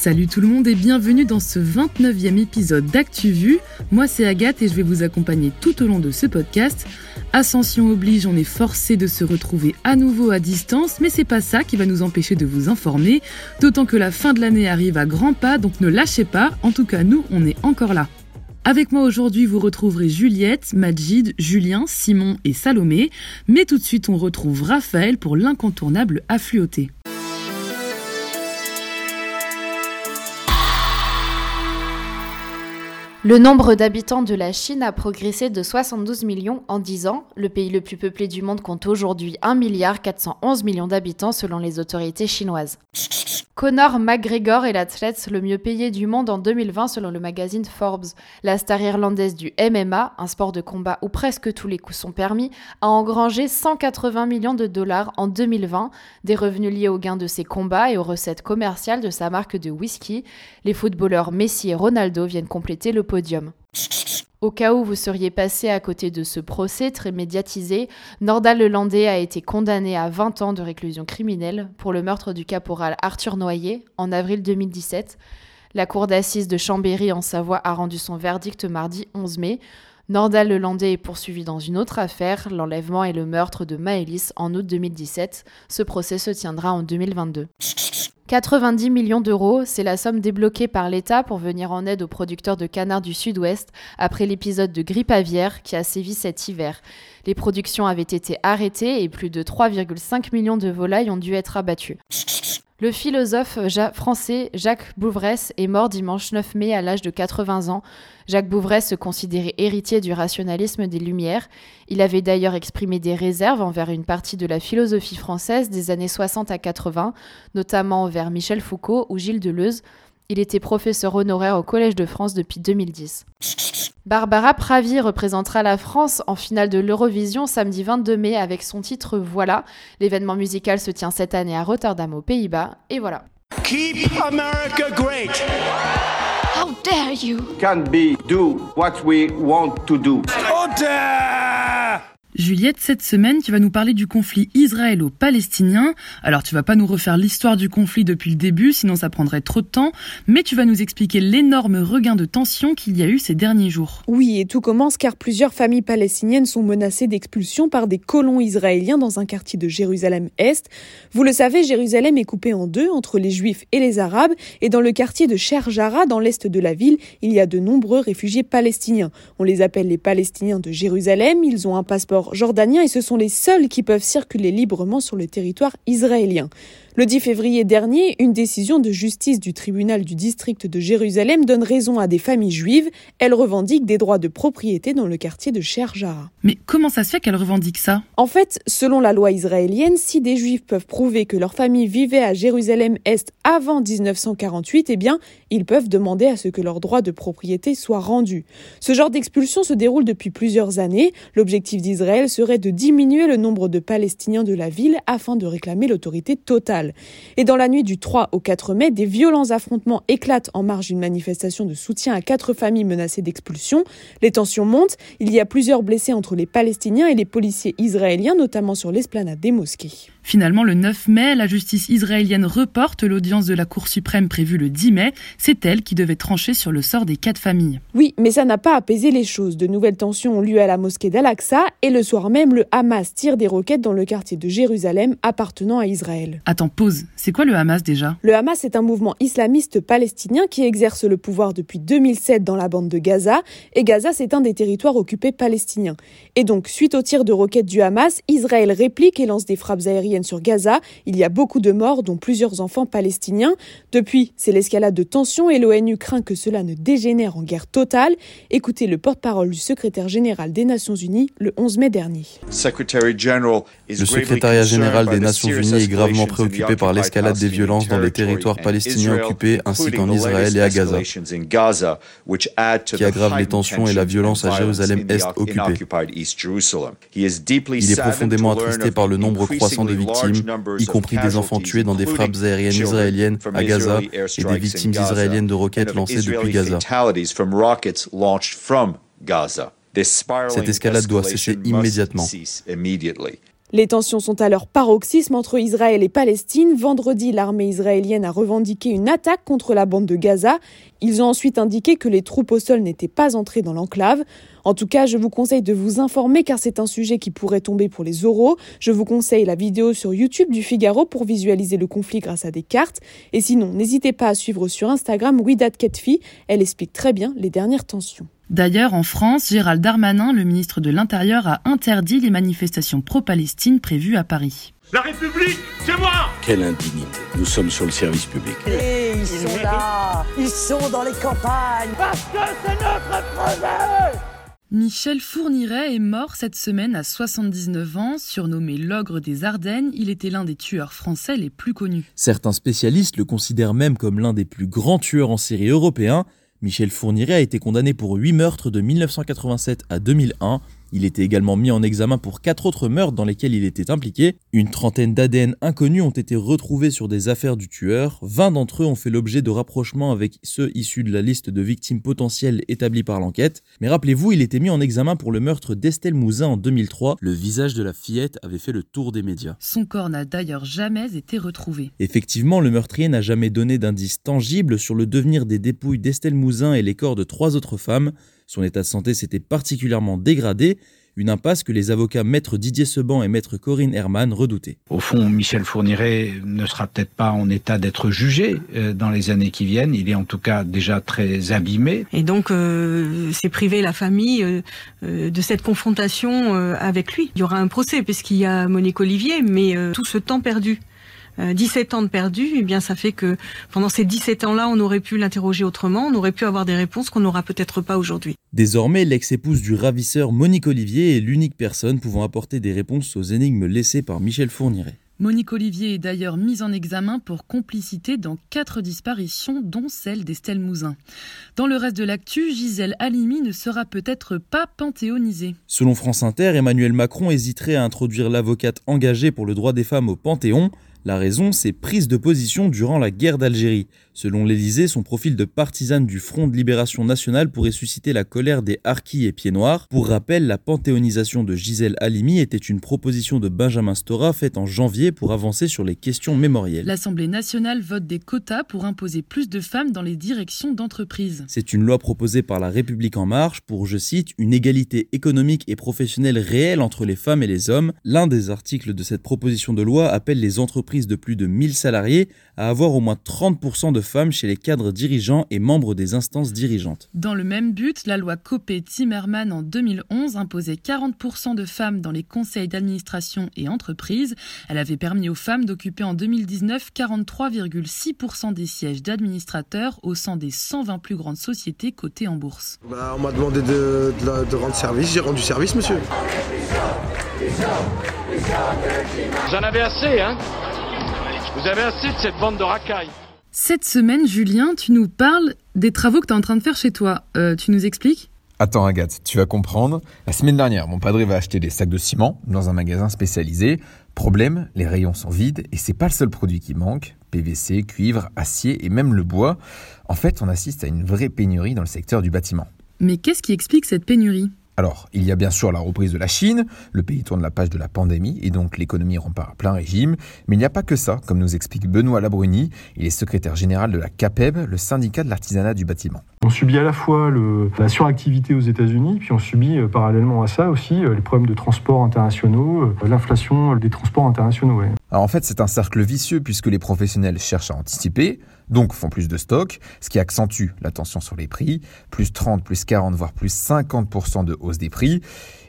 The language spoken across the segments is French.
Salut tout le monde et bienvenue dans ce 29e épisode d'ActuVu. Moi c'est Agathe et je vais vous accompagner tout au long de ce podcast. Ascension oblige, on est forcé de se retrouver à nouveau à distance, mais c'est pas ça qui va nous empêcher de vous informer, d'autant que la fin de l'année arrive à grands pas, donc ne lâchez pas, en tout cas nous on est encore là. Avec moi aujourd'hui, vous retrouverez Juliette, Majid, Julien, Simon et Salomé, mais tout de suite on retrouve Raphaël pour l'incontournable affluoté. Le nombre d'habitants de la Chine a progressé de 72 millions en 10 ans. Le pays le plus peuplé du monde compte aujourd'hui 1 milliard 411 millions d'habitants selon les autorités chinoises. Conor McGregor est l'athlète le mieux payé du monde en 2020 selon le magazine Forbes. La star irlandaise du MMA, un sport de combat où presque tous les coups sont permis, a engrangé 180 millions de dollars en 2020, des revenus liés aux gains de ses combats et aux recettes commerciales de sa marque de whisky. Les footballeurs Messi et Ronaldo viennent compléter le Au cas où vous seriez passé à côté de ce procès très médiatisé, Nordal Lelandais a été condamné à 20 ans de réclusion criminelle pour le meurtre du caporal Arthur Noyer en avril 2017. La cour d'assises de Chambéry en Savoie a rendu son verdict mardi 11 mai. Nordal Lelandais est poursuivi dans une autre affaire, l'enlèvement et le meurtre de Maëlys en août 2017. Ce procès se tiendra en 2022. 90 millions d'euros, c'est la somme débloquée par l'État pour venir en aide aux producteurs de canards du Sud-Ouest après l'épisode de grippe aviaire qui a sévi cet hiver. Les productions avaient été arrêtées et plus de 3,5 millions de volailles ont dû être abattues. Le philosophe français Jacques Bouvresse est mort dimanche 9 mai à l'âge de 80 ans. Jacques Bouvresse se considérait héritier du rationalisme des Lumières. Il avait d'ailleurs exprimé des réserves envers une partie de la philosophie française des années 60 à 80, notamment envers Michel Foucault ou Gilles Deleuze. Il était professeur honoraire au Collège de France depuis 2010. Barbara Pravi représentera la France en finale de l'Eurovision samedi 22 mai avec son titre Voilà. L'événement musical se tient cette année à Rotterdam aux Pays-Bas. Et voilà. Keep America great. How dare you? Can be do what we want to do. Juliette, cette semaine, tu vas nous parler du conflit israélo-palestinien. Alors, tu vas pas nous refaire l'histoire du conflit depuis le début, sinon ça prendrait trop de temps, mais tu vas nous expliquer l'énorme regain de tension qu'il y a eu ces derniers jours. Oui, et tout commence car plusieurs familles palestiniennes sont menacées d'expulsion par des colons israéliens dans un quartier de Jérusalem-Est. Vous le savez, Jérusalem est coupée en deux entre les juifs et les arabes, et dans le quartier de Sherjara, dans l'est de la ville, il y a de nombreux réfugiés palestiniens. On les appelle les Palestiniens de Jérusalem, ils ont un passeport jordaniens et ce sont les seuls qui peuvent circuler librement sur le territoire israélien. Le 10 février dernier, une décision de justice du tribunal du district de Jérusalem donne raison à des familles juives. Elles revendiquent des droits de propriété dans le quartier de Sherjara. Mais comment ça se fait qu'elles revendiquent ça? En fait, selon la loi israélienne, si des juifs peuvent prouver que leur famille vivait à Jérusalem-Est avant 1948, eh bien, ils peuvent demander à ce que leurs droits de propriété soient rendus. Ce genre d'expulsion se déroule depuis plusieurs années. L'objectif d'Israël serait de diminuer le nombre de Palestiniens de la ville afin de réclamer l'autorité totale. Et dans la nuit du 3 au 4 mai, des violents affrontements éclatent en marge d'une manifestation de soutien à quatre familles menacées d'expulsion. Les tensions montent, il y a plusieurs blessés entre les Palestiniens et les policiers israéliens, notamment sur l'esplanade des mosquées. Finalement, le 9 mai, la justice israélienne reporte l'audience de la Cour suprême prévue le 10 mai. C'est elle qui devait trancher sur le sort des quatre familles. Oui, mais ça n'a pas apaisé les choses. De nouvelles tensions ont lieu à la mosquée d'Al-Aqsa et le soir même, le Hamas tire des roquettes dans le quartier de Jérusalem appartenant à Israël. Attends, pause. C'est quoi le Hamas déjà? Le Hamas est un mouvement islamiste palestinien qui exerce le pouvoir depuis 2007 dans la bande de Gaza. Et Gaza, c'est un des territoires occupés palestiniens. Et donc, suite au tir de roquettes du Hamas, Israël réplique et lance des frappes aériennes sur Gaza. Il y a beaucoup de morts, dont plusieurs enfants palestiniens. Depuis, c'est l'escalade de tensions et l'ONU craint que cela ne dégénère en guerre totale. Écoutez le porte-parole du secrétaire général des Nations Unies le 11 mai dernier. Le secrétariat général des Nations Unies est gravement préoccupé par l'escalade des violences dans les territoires palestiniens occupés ains qu'en Israël et à Gaza, qui aggrave les tensions et la violence à Jérusalem-Est occupée. Il est profondément attristé par le nombre croissant de victimes, y compris des enfants tués dans des frappes aériennes israéliennes à Gaza et des victimes israéliennes de roquettes lancées depuis Gaza. Cette escalade doit cesser immédiatement. Les tensions sont à leur paroxysme entre Israël et Palestine. Vendredi, l'armée israélienne a revendiqué une attaque contre la bande de Gaza. Ils ont ensuite indiqué que les troupes au sol n'étaient pas entrées dans l'enclave. En tout cas, je vous conseille de vous informer car c'est un sujet qui pourrait tomber pour les oraux. Je vous conseille la vidéo sur YouTube du Figaro pour visualiser le conflit grâce à des cartes. Et sinon, n'hésitez pas à suivre sur Instagram Widat Ketfi. Elle explique très bien les dernières tensions. D'ailleurs, en France, Gérald Darmanin, le ministre de l'Intérieur, a interdit les manifestations pro-Palestine prévues à Paris. La République, c'est moi Quelle indignité. Nous sommes sur le service public. Et ils sont là Ils sont dans les campagnes Parce que c'est notre projet Michel Fourniret est mort cette semaine à 79 ans. Surnommé l'ogre des Ardennes, il était l'un des tueurs français les plus connus. Certains spécialistes le considèrent même comme l'un des plus grands tueurs en série européens. Michel Fourniret a été condamné pour 8 meurtres de 1987 à 2001 il était également mis en examen pour quatre autres meurtres dans lesquels il était impliqué. Une trentaine d'ADN inconnus ont été retrouvés sur des affaires du tueur. 20 d'entre eux ont fait l'objet de rapprochements avec ceux issus de la liste de victimes potentielles établie par l'enquête. Mais rappelez-vous, il était mis en examen pour le meurtre d'Estelle Mouzin en 2003. Le visage de la fillette avait fait le tour des médias. Son corps n'a d'ailleurs jamais été retrouvé. Effectivement, le meurtrier n'a jamais donné d'indices tangibles sur le devenir des dépouilles d'Estelle Mouzin et les corps de trois autres femmes. Son état de santé s'était particulièrement dégradé, une impasse que les avocats maître Didier Seban et maître Corinne Herman redoutaient. Au fond, Michel Fourniret ne sera peut-être pas en état d'être jugé euh, dans les années qui viennent. Il est en tout cas déjà très abîmé. Et donc, euh, c'est priver la famille euh, de cette confrontation avec lui. Il y aura un procès puisqu'il y a Monique Olivier, mais tout ce temps perdu 17 euh, ans de perdu, eh bien ça fait que pendant ces 17 ans-là, on aurait pu l'interroger autrement, on aurait pu avoir des réponses qu'on n'aura peut-être pas aujourd'hui. Désormais, l'ex-épouse du ravisseur Monique Olivier est l'unique personne pouvant apporter des réponses aux énigmes laissées par Michel Fourniret. Monique Olivier est d'ailleurs mise en examen pour complicité dans quatre disparitions, dont celle d'Estelle Mouzin. Dans le reste de l'actu, Gisèle Halimi ne sera peut-être pas panthéonisée. Selon France Inter, Emmanuel Macron hésiterait à introduire l'avocate engagée pour le droit des femmes au Panthéon. La raison, c'est prise de position durant la guerre d'Algérie. Selon l'Élysée, son profil de partisane du Front de Libération Nationale pourrait susciter la colère des harkis et pieds noirs. Pour rappel, la panthéonisation de Gisèle Halimi était une proposition de Benjamin Stora faite en janvier pour avancer sur les questions mémorielles. L'Assemblée nationale vote des quotas pour imposer plus de femmes dans les directions d'entreprises. C'est une loi proposée par la République en marche pour, je cite, une égalité économique et professionnelle réelle entre les femmes et les hommes. L'un des articles de cette proposition de loi appelle les entreprises de plus de 1000 salariés à avoir au moins 30% de femmes chez les cadres dirigeants et membres des instances dirigeantes. Dans le même but, la loi Copé-Zimmermann en 2011 imposait 40% de femmes dans les conseils d'administration et entreprises. Elle avait permis aux femmes d'occuper en 2019 43,6% des sièges d'administrateurs au sein des 120 plus grandes sociétés cotées en bourse. Bah, on m'a demandé de, de rendre service, j'ai rendu service, monsieur. J'en avais assez, hein vous avez assez de cette bande de racailles. Cette semaine, Julien, tu nous parles des travaux que tu es en train de faire chez toi. Euh, tu nous expliques? Attends Agathe, tu vas comprendre. La semaine dernière, mon padre va acheter des sacs de ciment dans un magasin spécialisé. Problème, les rayons sont vides et c'est pas le seul produit qui manque. PVC, cuivre, acier et même le bois. En fait, on assiste à une vraie pénurie dans le secteur du bâtiment. Mais qu'est-ce qui explique cette pénurie? Alors, il y a bien sûr la reprise de la Chine, le pays tourne la page de la pandémie et donc l'économie repart à plein régime, mais il n'y a pas que ça, comme nous explique Benoît Labruni, il est secrétaire général de la CAPEB, le syndicat de l'artisanat du bâtiment. On subit à la fois la suractivité aux États-Unis, puis on subit euh, parallèlement à ça aussi euh, les problèmes de transports internationaux, euh, l'inflation des transports internationaux. Alors en fait, c'est un cercle vicieux puisque les professionnels cherchent à anticiper, donc font plus de stock, ce qui accentue la tension sur les prix, plus 30, plus 40, voire plus 50% de hausse des prix.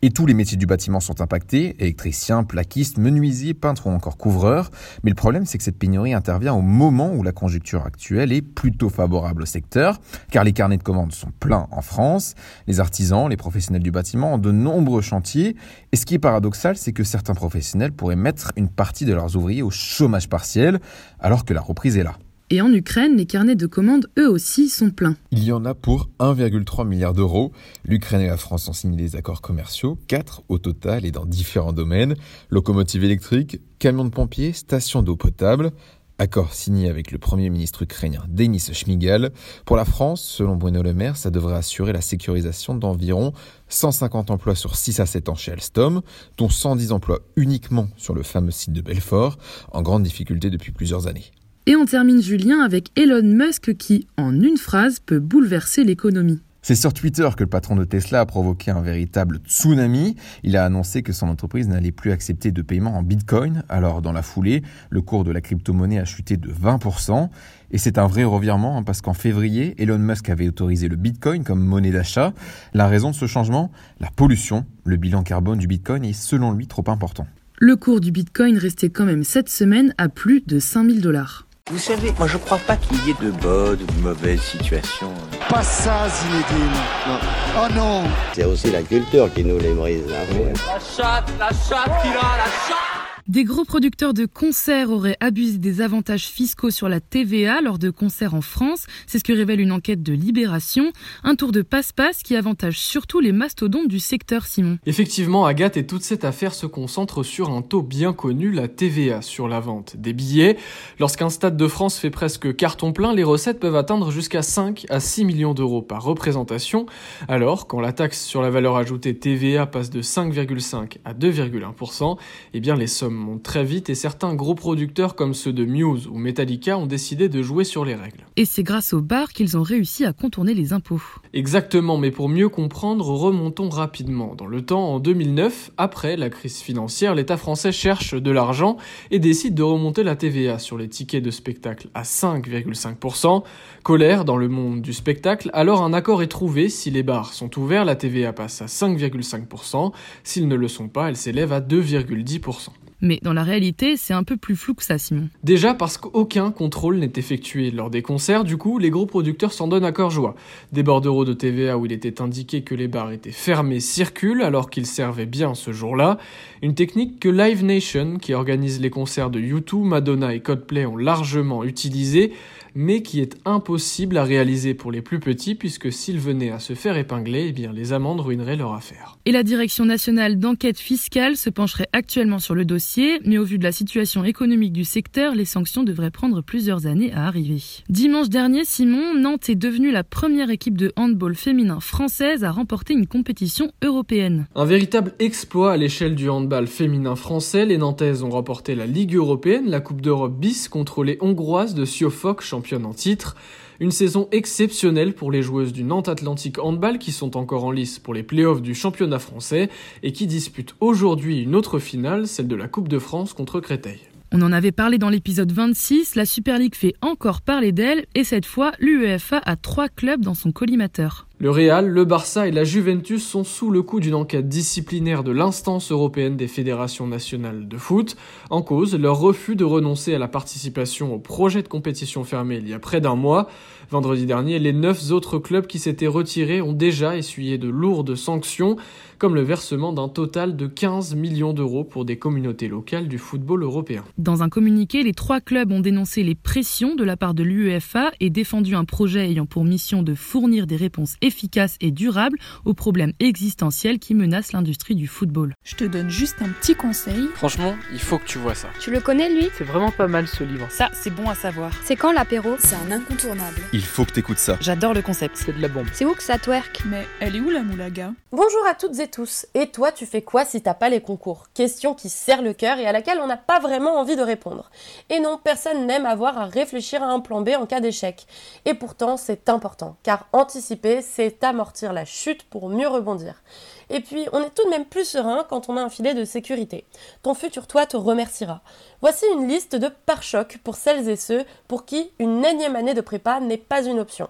Et tous les métiers du bâtiment sont impactés, électriciens, plaquistes, menuisiers, peintres ou encore couvreurs. Mais le problème, c'est que cette pénurie intervient au moment où la conjoncture actuelle est plutôt favorable au secteur, car les carnets de commandes sont pleins en France, les artisans, les professionnels du bâtiment ont de nombreux chantiers, et ce qui est paradoxal, c'est que certains professionnels pourraient mettre une partie de leurs ouvriers au chômage partiel, alors que la reprise est là. Et en Ukraine, les carnets de commandes, eux aussi, sont pleins. Il y en a pour 1,3 milliard d'euros. L'Ukraine et la France ont signé des accords commerciaux, 4 au total et dans différents domaines. Locomotives électriques, camions de pompiers, stations d'eau potable. Accord signé avec le Premier ministre ukrainien Denis Shmygal. Pour la France, selon Bruno Le Maire, ça devrait assurer la sécurisation d'environ 150 emplois sur 6 à 7 ans chez Alstom, dont 110 emplois uniquement sur le fameux site de Belfort, en grande difficulté depuis plusieurs années. Et on termine Julien avec Elon Musk qui, en une phrase, peut bouleverser l'économie. C'est sur Twitter que le patron de Tesla a provoqué un véritable tsunami. Il a annoncé que son entreprise n'allait plus accepter de paiement en Bitcoin. Alors, dans la foulée, le cours de la crypto-monnaie a chuté de 20%. Et c'est un vrai revirement hein, parce qu'en février, Elon Musk avait autorisé le Bitcoin comme monnaie d'achat. La raison de ce changement? La pollution. Le bilan carbone du Bitcoin est selon lui trop important. Le cours du Bitcoin restait quand même cette semaine à plus de 5000 dollars. Vous savez, moi je crois pas qu'il y ait de bonnes ou de mauvaises situations. Pas ça, Zinedine. Non. Oh non C'est aussi la culture qui nous les brise. Hein. La chatte, la chatte qui a, la chatte des gros producteurs de concerts auraient abusé des avantages fiscaux sur la TVA lors de concerts en France. C'est ce que révèle une enquête de Libération. Un tour de passe-passe qui avantage surtout les mastodontes du secteur Simon. Effectivement, Agathe et toute cette affaire se concentre sur un taux bien connu, la TVA, sur la vente des billets. Lorsqu'un stade de France fait presque carton plein, les recettes peuvent atteindre jusqu'à 5 à 6 millions d'euros par représentation. Alors, quand la taxe sur la valeur ajoutée TVA passe de 5,5 à 2,1%, eh bien les sommes monte très vite et certains gros producteurs comme ceux de Muse ou Metallica ont décidé de jouer sur les règles. Et c'est grâce aux bars qu'ils ont réussi à contourner les impôts. Exactement, mais pour mieux comprendre, remontons rapidement. Dans le temps, en 2009, après la crise financière, l'État français cherche de l'argent et décide de remonter la TVA sur les tickets de spectacle à 5,5%. Colère dans le monde du spectacle, alors un accord est trouvé. Si les bars sont ouverts, la TVA passe à 5,5%. S'ils ne le sont pas, elle s'élève à 2,10%. Mais dans la réalité, c'est un peu plus flou que ça, Simon. Déjà parce qu'aucun contrôle n'est effectué lors des concerts, du coup, les gros producteurs s'en donnent à cœur joie. Des bordereaux de TVA où il était indiqué que les bars étaient fermés circulent alors qu'ils servaient bien ce jour-là. Une technique que Live Nation, qui organise les concerts de U2, Madonna et Coldplay, ont largement utilisée mais qui est impossible à réaliser pour les plus petits puisque s'ils venaient à se faire épingler, eh bien les amendes ruineraient leur affaire. Et la Direction nationale d'enquête fiscale se pencherait actuellement sur le dossier, mais au vu de la situation économique du secteur, les sanctions devraient prendre plusieurs années à arriver. Dimanche dernier, Simon, Nantes est devenue la première équipe de handball féminin française à remporter une compétition européenne. Un véritable exploit à l'échelle du handball féminin français, les Nantaises ont remporté la Ligue européenne, la Coupe d'Europe bis contre les Hongroises de Siofok, champion en titre. Une saison exceptionnelle pour les joueuses du Nantes Atlantique Handball qui sont encore en lice pour les playoffs du championnat français et qui disputent aujourd'hui une autre finale, celle de la Coupe de France contre Créteil. On en avait parlé dans l'épisode 26, la Super League fait encore parler d'elle et cette fois l'UEFA a trois clubs dans son collimateur. Le Real, le Barça et la Juventus sont sous le coup d'une enquête disciplinaire de l'instance européenne des fédérations nationales de foot, en cause leur refus de renoncer à la participation au projet de compétition fermée il y a près d'un mois. Vendredi dernier, les neuf autres clubs qui s'étaient retirés ont déjà essuyé de lourdes sanctions, comme le versement d'un total de 15 millions d'euros pour des communautés locales du football européen. Dans un communiqué, les trois clubs ont dénoncé les pressions de la part de l'UEFA et défendu un projet ayant pour mission de fournir des réponses efficace et durable aux problèmes existentiels qui menacent l'industrie du football. Je te donne juste un petit conseil. Franchement, il faut que tu vois ça. Tu le connais lui? C'est vraiment pas mal ce livre. Ça, c'est bon à savoir. C'est quand l'apéro? C'est un incontournable. Il faut que t'écoutes ça. J'adore le concept. C'est de la bombe. C'est où que ça twerk Mais elle est où la moulaga? Bonjour à toutes et tous. Et toi, tu fais quoi si t'as pas les concours? Question qui serre le cœur et à laquelle on n'a pas vraiment envie de répondre. Et non, personne n'aime avoir à réfléchir à un plan B en cas d'échec. Et pourtant, c'est important, car anticiper, c'est amortir la chute pour mieux rebondir. Et puis, on est tout de même plus serein quand on a un filet de sécurité. Ton futur toi te remerciera. Voici une liste de pare-chocs pour celles et ceux pour qui une énième année de prépa n'est pas une option.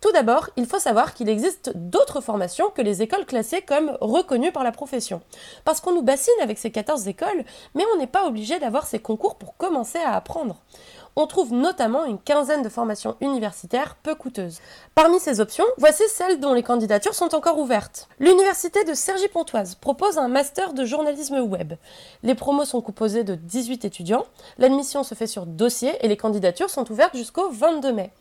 Tout d'abord, il faut savoir qu'il existe d'autres formations que les écoles classées comme reconnues par la profession. Parce qu'on nous bassine avec ces 14 écoles, mais on n'est pas obligé d'avoir ces concours pour commencer à apprendre. On trouve notamment une quinzaine de formations universitaires peu coûteuses. Parmi ces options, voici celles dont les candidatures sont encore ouvertes. L'université de Cergy-Pontoise propose un master de journalisme web. Les promos sont composés de 18 étudiants, l'admission se fait sur dossier et les candidatures sont ouvertes jusqu'au 22 mai.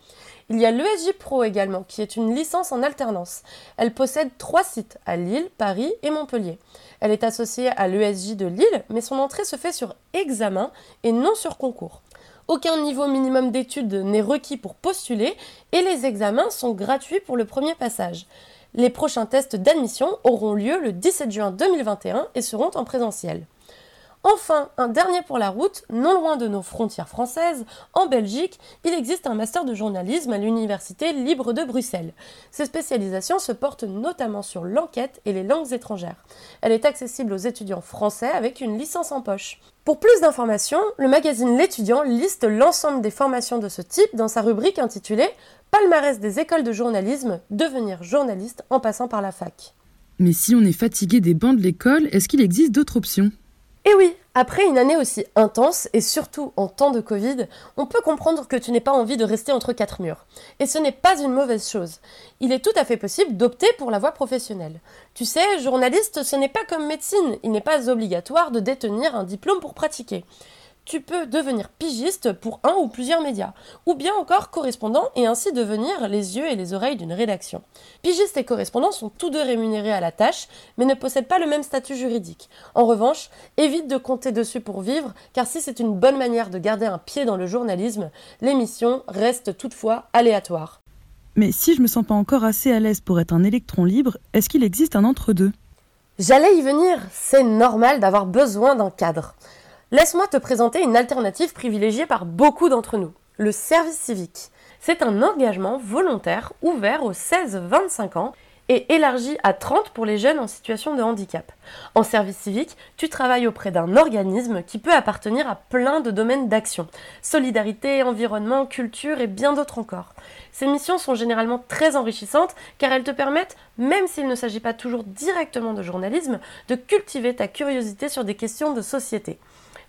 Il y a l'ESJ Pro également, qui est une licence en alternance. Elle possède trois sites, à Lille, Paris et Montpellier. Elle est associée à l'ESJ de Lille, mais son entrée se fait sur examen et non sur concours. Aucun niveau minimum d'études n'est requis pour postuler et les examens sont gratuits pour le premier passage. Les prochains tests d'admission auront lieu le 17 juin 2021 et seront en présentiel. Enfin, un dernier pour la route, non loin de nos frontières françaises, en Belgique, il existe un master de journalisme à l'Université libre de Bruxelles. Ces spécialisations se portent notamment sur l'enquête et les langues étrangères. Elle est accessible aux étudiants français avec une licence en poche. Pour plus d'informations, le magazine L'étudiant liste l'ensemble des formations de ce type dans sa rubrique intitulée Palmarès des écoles de journalisme, devenir journaliste en passant par la fac. Mais si on est fatigué des bancs de l'école, est-ce qu'il existe d'autres options? Et oui, après une année aussi intense, et surtout en temps de Covid, on peut comprendre que tu n'aies pas envie de rester entre quatre murs. Et ce n'est pas une mauvaise chose. Il est tout à fait possible d'opter pour la voie professionnelle. Tu sais, journaliste, ce n'est pas comme médecine, il n'est pas obligatoire de détenir un diplôme pour pratiquer tu peux devenir pigiste pour un ou plusieurs médias, ou bien encore correspondant et ainsi devenir les yeux et les oreilles d'une rédaction. Pigiste et correspondant sont tous deux rémunérés à la tâche, mais ne possèdent pas le même statut juridique. En revanche, évite de compter dessus pour vivre, car si c'est une bonne manière de garder un pied dans le journalisme, l'émission reste toutefois aléatoire. Mais si je me sens pas encore assez à l'aise pour être un électron libre, est-ce qu'il existe un entre-deux? J'allais y venir, c'est normal d'avoir besoin d'un cadre. Laisse-moi te présenter une alternative privilégiée par beaucoup d'entre nous, le service civique. C'est un engagement volontaire ouvert aux 16-25 ans et élargi à 30 pour les jeunes en situation de handicap. En service civique, tu travailles auprès d'un organisme qui peut appartenir à plein de domaines d'action. Solidarité, environnement, culture et bien d'autres encore. Ces missions sont généralement très enrichissantes car elles te permettent, même s'il ne s'agit pas toujours directement de journalisme, de cultiver ta curiosité sur des questions de société.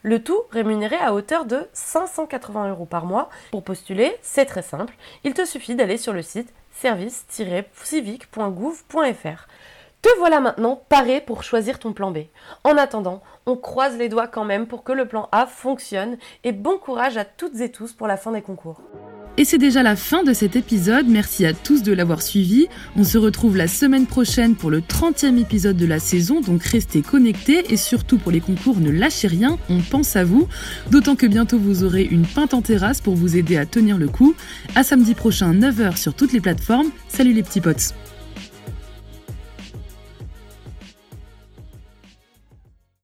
Le tout rémunéré à hauteur de 580 euros par mois. Pour postuler, c'est très simple. Il te suffit d'aller sur le site service-civique.gouv.fr. Te voilà maintenant paré pour choisir ton plan B. En attendant, on croise les doigts quand même pour que le plan A fonctionne et bon courage à toutes et tous pour la fin des concours. Et c'est déjà la fin de cet épisode. Merci à tous de l'avoir suivi. On se retrouve la semaine prochaine pour le 30e épisode de la saison, donc restez connectés et surtout pour les concours, ne lâchez rien, on pense à vous. D'autant que bientôt vous aurez une pinte en terrasse pour vous aider à tenir le coup. À samedi prochain, 9h sur toutes les plateformes. Salut les petits potes.